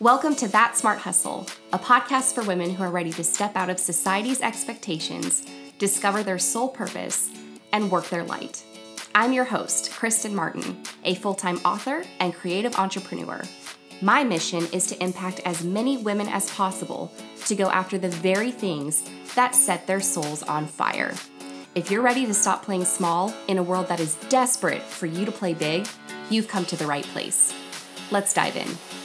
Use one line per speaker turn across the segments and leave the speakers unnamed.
Welcome to That Smart Hustle, a podcast for women who are ready to step out of society's expectations, discover their sole purpose, and work their light. I'm your host, Kristen Martin, a full time author and creative entrepreneur. My mission is to impact as many women as possible to go after the very things that set their souls on fire. If you're ready to stop playing small in a world that is desperate for you to play big, you've come to the right place. Let's dive in.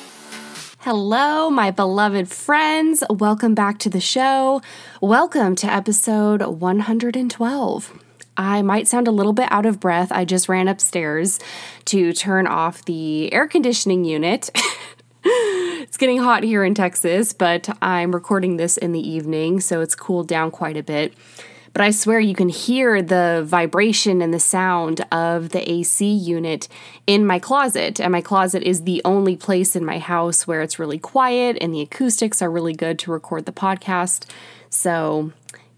Hello, my beloved friends. Welcome back to the show. Welcome to episode 112. I might sound a little bit out of breath. I just ran upstairs to turn off the air conditioning unit. it's getting hot here in Texas, but I'm recording this in the evening, so it's cooled down quite a bit but I swear you can hear the vibration and the sound of the AC unit in my closet. And my closet is the only place in my house where it's really quiet and the acoustics are really good to record the podcast. So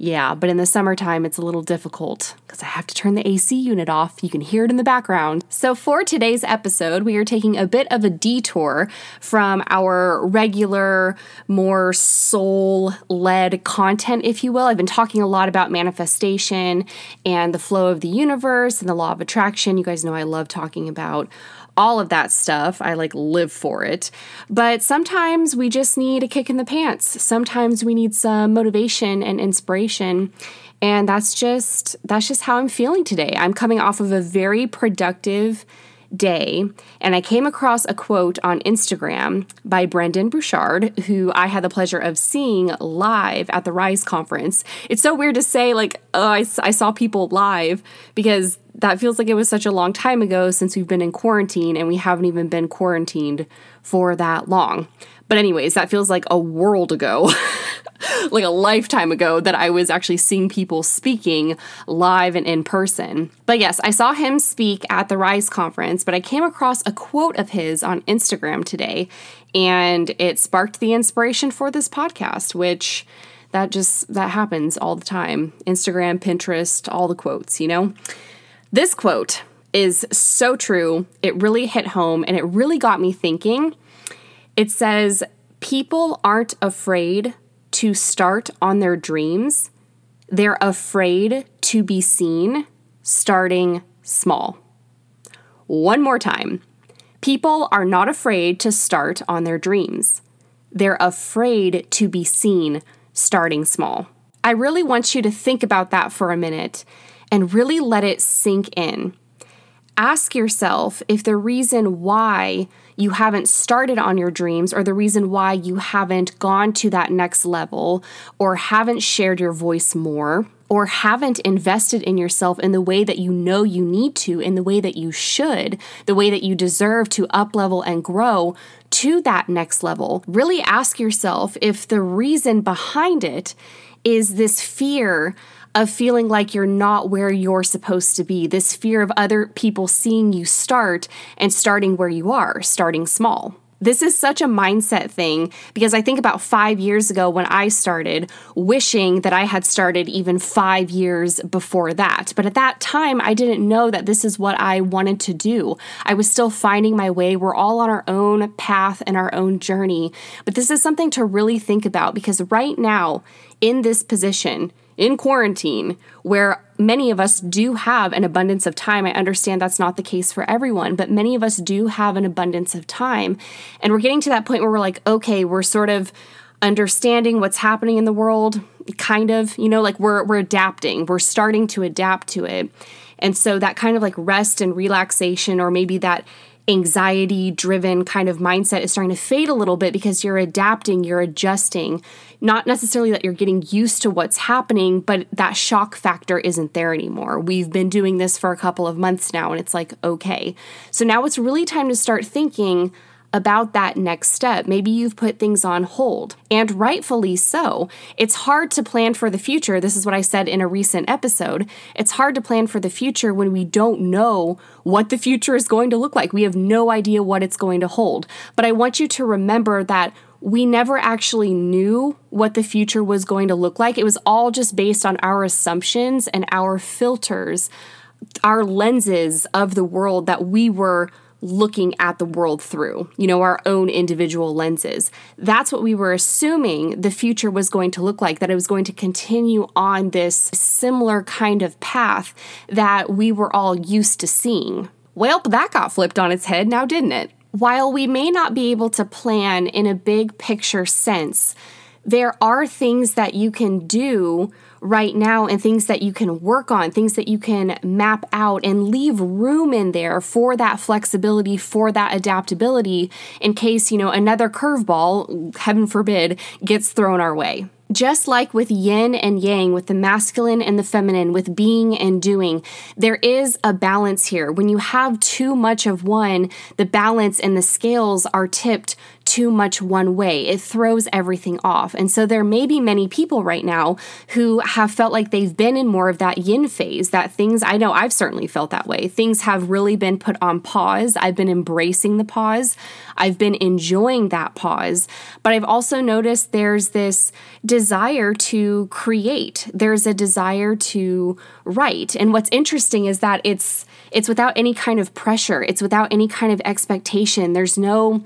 yeah, but in the summertime, it's a little difficult because I have to turn the AC unit off. You can hear it in the background. So, for today's episode, we are taking a bit of a detour from our regular, more soul led content, if you will. I've been talking a lot about manifestation and the flow of the universe and the law of attraction. You guys know I love talking about all of that stuff. I like live for it. But sometimes we just need a kick in the pants. Sometimes we need some motivation and inspiration. And that's just that's just how I'm feeling today. I'm coming off of a very productive day and I came across a quote on Instagram by Brendon Burchard, who I had the pleasure of seeing live at the Rise conference. It's so weird to say, like, oh, I, I saw people live because that feels like it was such a long time ago since we've been in quarantine and we haven't even been quarantined for that long. But, anyways, that feels like a world ago, like a lifetime ago, that I was actually seeing people speaking live and in person. But yes, I saw him speak at the Rise conference, but I came across a quote of his on Instagram today, and it sparked the inspiration for this podcast, which that just that happens all the time. Instagram pinterest all the quotes you know? This quote is so true. It really hit home and it really got me thinking it says, People aren't afraid to start on their dreams, they're afraid to be seen starting small. One more time. People are not afraid to start on their dreams. They're afraid to be seen starting small. I really want you to think about that for a minute and really let it sink in. Ask yourself if the reason why you haven't started on your dreams or the reason why you haven't gone to that next level or haven't shared your voice more or haven't invested in yourself in the way that you know you need to, in the way that you should, the way that you deserve to up level and grow to that next level, really ask yourself if the reason behind it is this fear of feeling like you're not where you're supposed to be, this fear of other people seeing you start and starting where you are, starting small. This is such a mindset thing because I think about five years ago when I started, wishing that I had started even five years before that. But at that time, I didn't know that this is what I wanted to do. I was still finding my way. We're all on our own path and our own journey. But this is something to really think about because right now, in this position, in quarantine where many of us do have an abundance of time. I understand that's not the case for everyone, but many of us do have an abundance of time. And we're getting to that point where we're like, okay, we're sort of understanding what's happening in the world, kind of, you know, like we're we're adapting. We're starting to adapt to it. And so that kind of like rest and relaxation or maybe that anxiety driven kind of mindset is starting to fade a little bit because you're adapting, you're adjusting. Not necessarily that you're getting used to what's happening, but that shock factor isn't there anymore. We've been doing this for a couple of months now, and it's like, okay. So now it's really time to start thinking about that next step. Maybe you've put things on hold, and rightfully so. It's hard to plan for the future. This is what I said in a recent episode. It's hard to plan for the future when we don't know what the future is going to look like. We have no idea what it's going to hold. But I want you to remember that we never actually knew what the future was going to look like. It was all just based on our assumptions and our filters, our lenses of the world that we were looking at the world through, you know, our own individual lenses. That's what we were assuming the future was going to look like, that it was going to continue on this similar kind of path that we were all used to seeing. Well, that got flipped on its head now, didn't it? While we may not be able to plan in a big picture sense, there are things that you can do right now and things that you can work on, things that you can map out and leave room in there for that flexibility, for that adaptability in case, you know, another curveball, heaven forbid, gets thrown our way. Just like with yin and yang, with the masculine and the feminine, with being and doing, there is a balance here. When you have too much of one, the balance and the scales are tipped too much one way. It throws everything off. And so there may be many people right now who have felt like they've been in more of that yin phase, that things, I know I've certainly felt that way. Things have really been put on pause. I've been embracing the pause. I've been enjoying that pause. But I've also noticed there's this desire to create, there's a desire to write. And what's interesting is that it's it's without any kind of pressure. It's without any kind of expectation. There's no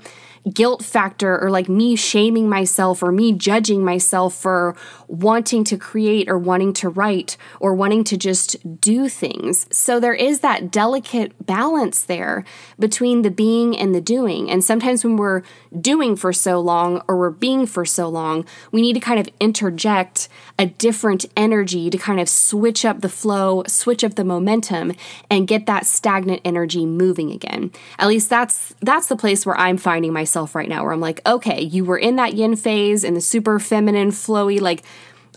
guilt factor or like me shaming myself or me judging myself for wanting to create or wanting to write or wanting to just do things. So there is that delicate balance there between the being and the doing. And sometimes when we're doing for so long or we're being for so long, we need to kind of interject a different energy to kind of switch up the flow, switch up the momentum and get that stagnant energy moving again. At least that's that's the place where I'm finding myself myself right now where I'm like, okay, you were in that yin phase in the super feminine, flowy, like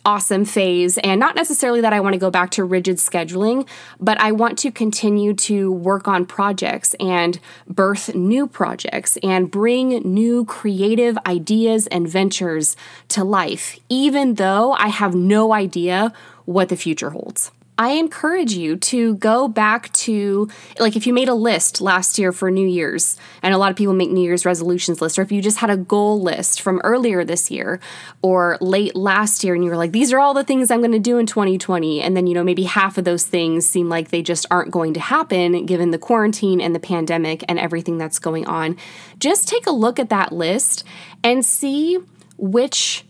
awesome phase. And not necessarily that I want to go back to rigid scheduling, but I want to continue to work on projects and birth new projects and bring new creative ideas and ventures to life, even though I have no idea what the future holds. I encourage you to go back to, like, if you made a list last year for New Year's, and a lot of people make New Year's resolutions lists, or if you just had a goal list from earlier this year or late last year, and you were like, these are all the things I'm going to do in 2020, and then, you know, maybe half of those things seem like they just aren't going to happen given the quarantine and the pandemic and everything that's going on. Just take a look at that list and see which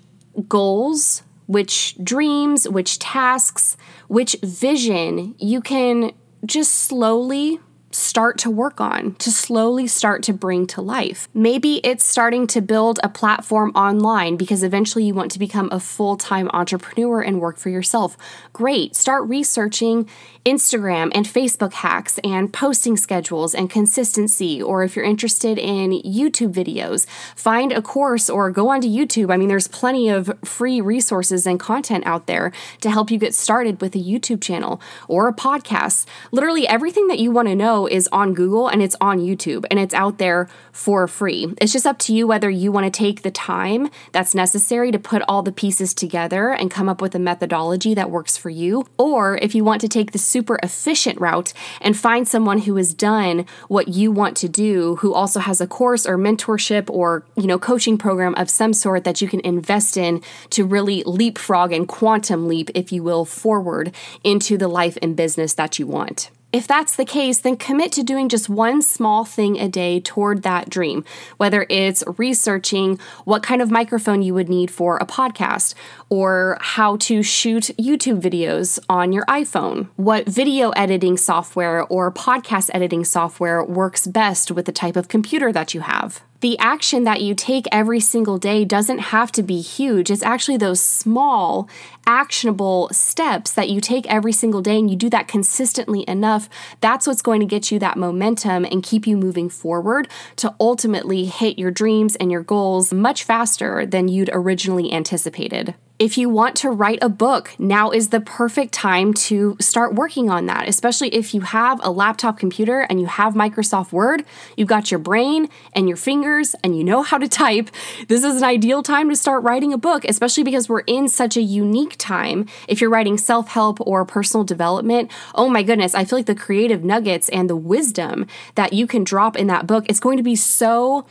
goals which dreams, which tasks, which vision you can just slowly start to work on, to slowly start to bring to life. Maybe it's starting to build a platform online because eventually you want to become a full time entrepreneur and work for yourself. Great. Start researching Instagram and Facebook hacks and posting schedules and consistency. Or if you're interested in YouTube videos, find a course or go onto YouTube. I mean, there's plenty of free resources and content out there to help you get started with a YouTube channel or a podcast. Literally everything that you want to know is on Google and it's on YouTube and it's out there for free. It's just up to you whether you want to take the time that's necessary to put all the pieces together and come up with a methodology that works for you, or if you want to take the super efficient route and find someone who has done what you want to do, who also has a course or mentorship or, you know, coaching program of some sort that you can invest in to really leapfrog and quantum leap, if you will, forward into the life and business that you want. If that's the case, then commit to doing just one small thing a day toward that dream, whether it's researching what kind of microphone you would need for a podcast, or how to shoot YouTube videos on your iPhone, what video editing software or podcast editing software works best with the type of computer that you have the action that you take every single day doesn't have to be huge. It's actually those small, actionable steps that you take every single day and you do that consistently enough. That's what's going to get you that momentum and keep you moving forward to ultimately hit your dreams and your goals much faster than you'd originally anticipated. If you want to write a book, now is the perfect time to start working on that, especially if you have a laptop computer and you have Microsoft Word, you've got your brain and your fingers and you know how to type. This is an ideal time to start writing a book, especially because we're in such a unique time. If you're writing self help or personal development, oh my goodness, I feel like the creative nuggets and the wisdom that you can drop in that book, it's going to be so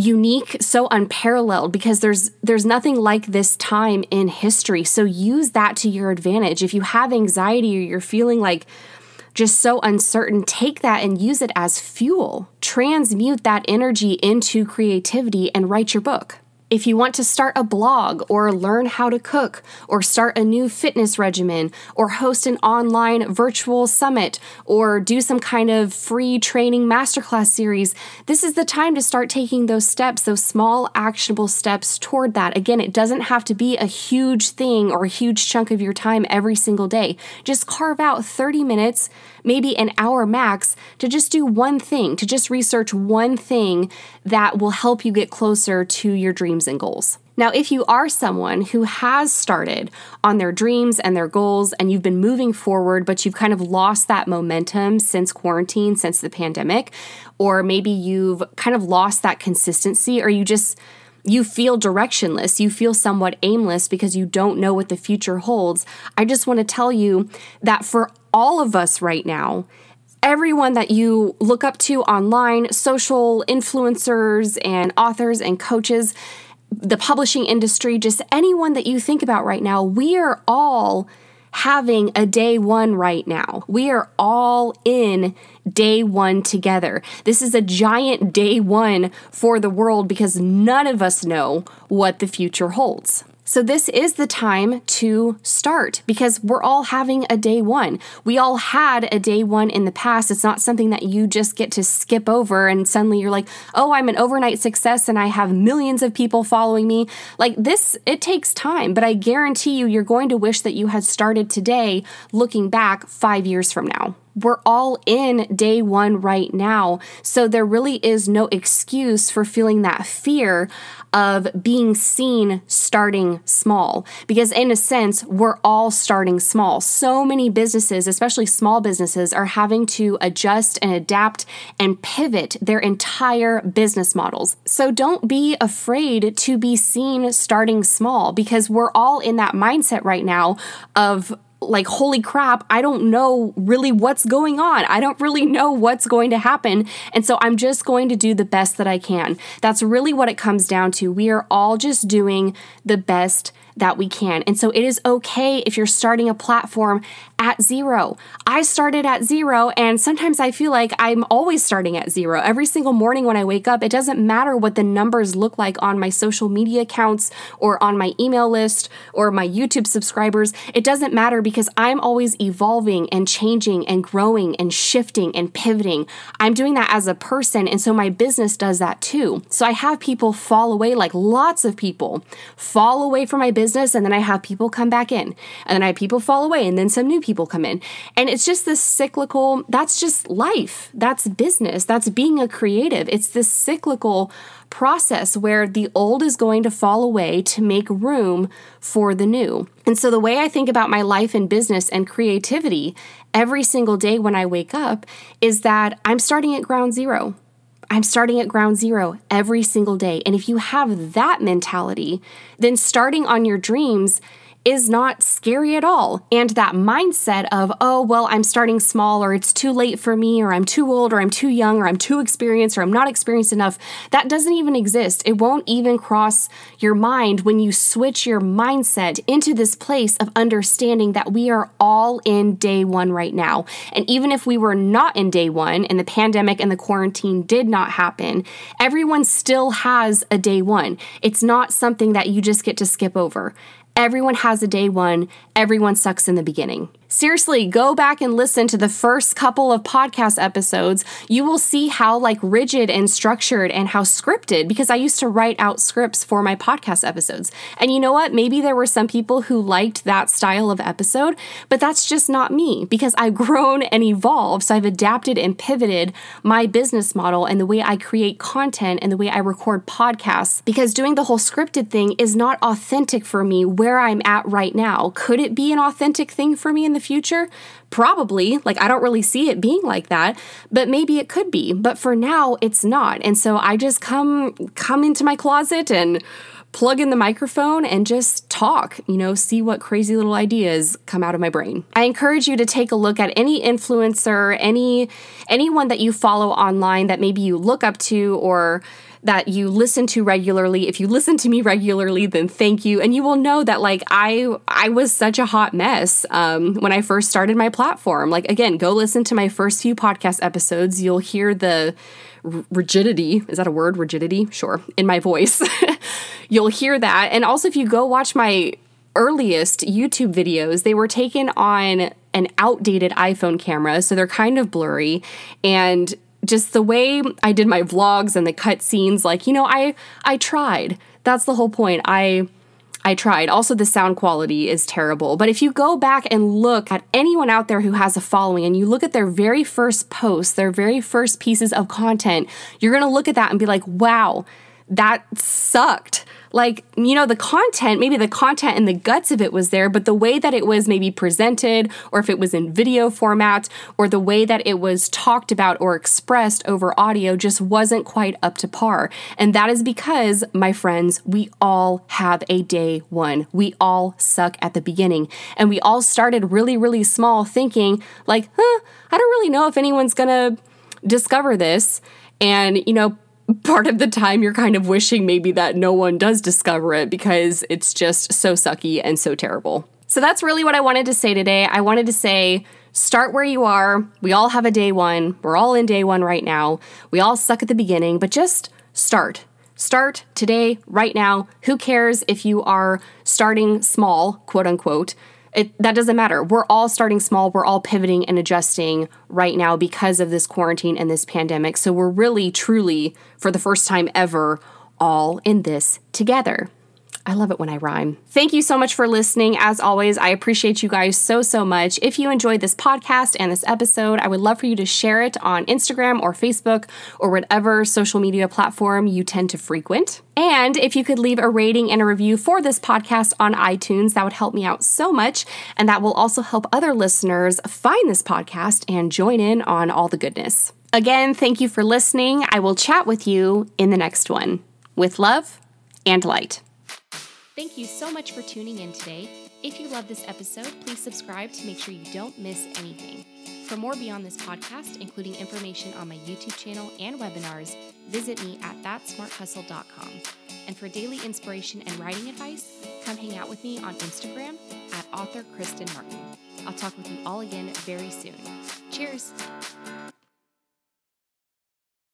unique, so unparalleled because there's there's nothing like this time in history. So use that to your advantage. If you have anxiety or you're feeling like just so uncertain, take that and use it as fuel. Transmute that energy into creativity and write your book. If you want to start a blog or learn how to cook or start a new fitness regimen or host an online virtual summit or do some kind of free training masterclass series, this is the time to start taking those steps, those small actionable steps toward that. Again, it doesn't have to be a huge thing or a huge chunk of your time every single day. Just carve out 30 minutes maybe an hour max to just do one thing, to just research one thing that will help you get closer to your dreams and goals. Now, if you are someone who has started on their dreams and their goals and you've been moving forward, but you've kind of lost that momentum since quarantine, since the pandemic, or maybe you've kind of lost that consistency, or you just you feel directionless, you feel somewhat aimless because you don't know what the future holds. I just want to tell you that for all of us right now, everyone that you look up to online, social influencers and authors and coaches, the publishing industry, just anyone that you think about right now, we are all having a day one right now. We are all in day one together. This is a giant day one for the world because none of us know what the future holds. So, this is the time to start because we're all having a day one. We all had a day one in the past. It's not something that you just get to skip over and suddenly you're like, oh, I'm an overnight success and I have millions of people following me. Like this, it takes time, but I guarantee you, you're going to wish that you had started today looking back five years from now we're all in day one right now. So there really is no excuse for feeling that fear of being seen starting small. Because, in a sense, we're all starting small. So many businesses, especially small businesses, are having to adjust and adapt and pivot their entire business models. So don't be afraid to be seen starting small because we're all in that mindset right now of like, holy crap, I don't know really what's going on. I don't really know what's going to happen. And so I'm just going to do the best that I can. That's really what it comes down to. We are all just doing the best that we can. And so it is okay if you're starting a platform at zero. I started at zero, and sometimes I feel like I'm always starting at zero. Every single morning when I wake up, it doesn't matter what the numbers look like on my social media accounts or on my email list or my YouTube subscribers. It doesn't matter because I'm always evolving and changing and growing and shifting and pivoting. I'm doing that as a person, and so my business does that too. So I have people fall away, like lots of people fall away from my business, and then I have people come back in, and then I have people fall away, and then some new people come in. And it's just this cyclical, that's just life. That's business. That's being a creative. It's this cyclical process where the old is going to fall away to make room for the new. And so, the way I think about my life and business and creativity every single day when I wake up is that I'm starting at ground zero. I'm starting at ground zero every single day. And if you have that mentality, then starting on your dreams is not scary at all. And that mindset of, oh, well, I'm starting small, or it's too late for me, or I'm too old, or I'm too young, or I'm too experienced, or I'm not experienced enough, that doesn't even exist. It won't even cross your mind when you switch your mindset into this place of understanding that we are all in day one right now. And even if we were not in day one and the pandemic and the quarantine did not happen, everyone still has a day one. It's not something that you just get to skip over. Everyone has a day one, everyone sucks in the beginning. Seriously, go back and listen to the first couple of podcast episodes. You will see how like rigid and structured and how scripted because I used to write out scripts for my podcast episodes. And you know what? Maybe there were some people who liked that style of episode, but that's just not me because I've grown and evolved. So I've adapted and pivoted my business model and the way I create content and the way I record podcasts because doing the whole scripted thing is not authentic for me where I'm at right now. Could it be an authentic thing for me in the the future? Probably. Like, I don't really see it being like that, but maybe it could be. But for now, it's not. And so I just come come into my closet and plug in the microphone and just talk, you know, see what crazy little ideas come out of my brain. I encourage you to take a look at any influencer, any anyone that you follow online that maybe you look up to or that you listen to regularly. If you listen to me regularly, then thank you. And you will know that like I I was such a hot mess um, when I first started my platform. Like again, go listen to my first few podcast episodes. You'll hear the rigidity is that a word rigidity sure in my voice you'll hear that and also if you go watch my earliest youtube videos they were taken on an outdated iphone camera so they're kind of blurry and just the way I did my vlogs and the cut scenes, like, you know, I I tried. That's the whole point. I I tried. Also, the sound quality is terrible. But if you go back and look at anyone out there who has a following and you look at their very first posts, their very first pieces of content, you're going to look at that and be like, wow, that sucked. Like you know the content maybe the content and the guts of it was there but the way that it was maybe presented or if it was in video format or the way that it was talked about or expressed over audio just wasn't quite up to par. And that is because my friends we all have a day one. We all suck at the beginning. And we all started really really small thinking like huh i don't really know if anyone's gonna discover this. And you know part of the time you're kind of wishing maybe that no one does discover it because it's just so sucky and so terrible. So that's really what I wanted to say today. I wanted to say, start where you are. We all have a day one. We're all in day one right now. We all suck at the beginning, but just start. Start today, right now. Who cares if you are starting small, quote unquote? It, that doesn't matter. We're all starting small. We're all pivoting and adjusting right now because of this quarantine and this pandemic. So we're really, truly, for the first time ever, all in this together. I love it when I rhyme. Thank you so much for listening. As always, I appreciate you guys so, so much. If you enjoyed this podcast and this episode, I would love for you to share it on Instagram or Facebook or whatever social media platform you tend to frequent. And if you could leave a rating and a review for this podcast on iTunes, that would help me out so much. And that will also help other listeners find this podcast and join in on all the goodness. Again, thank you for listening. I will chat with you in the next one. With love and light. Thank you so much for tuning in today. If you love this episode, please subscribe to make sure you don't miss anything. For more beyond this podcast, including information on my YouTube channel and webinars, visit me at thatsmarthustle.com. And for daily inspiration and writing advice, come hang out with me on Instagram at author Kristen Martin. I'll talk with you all again very soon. Cheers!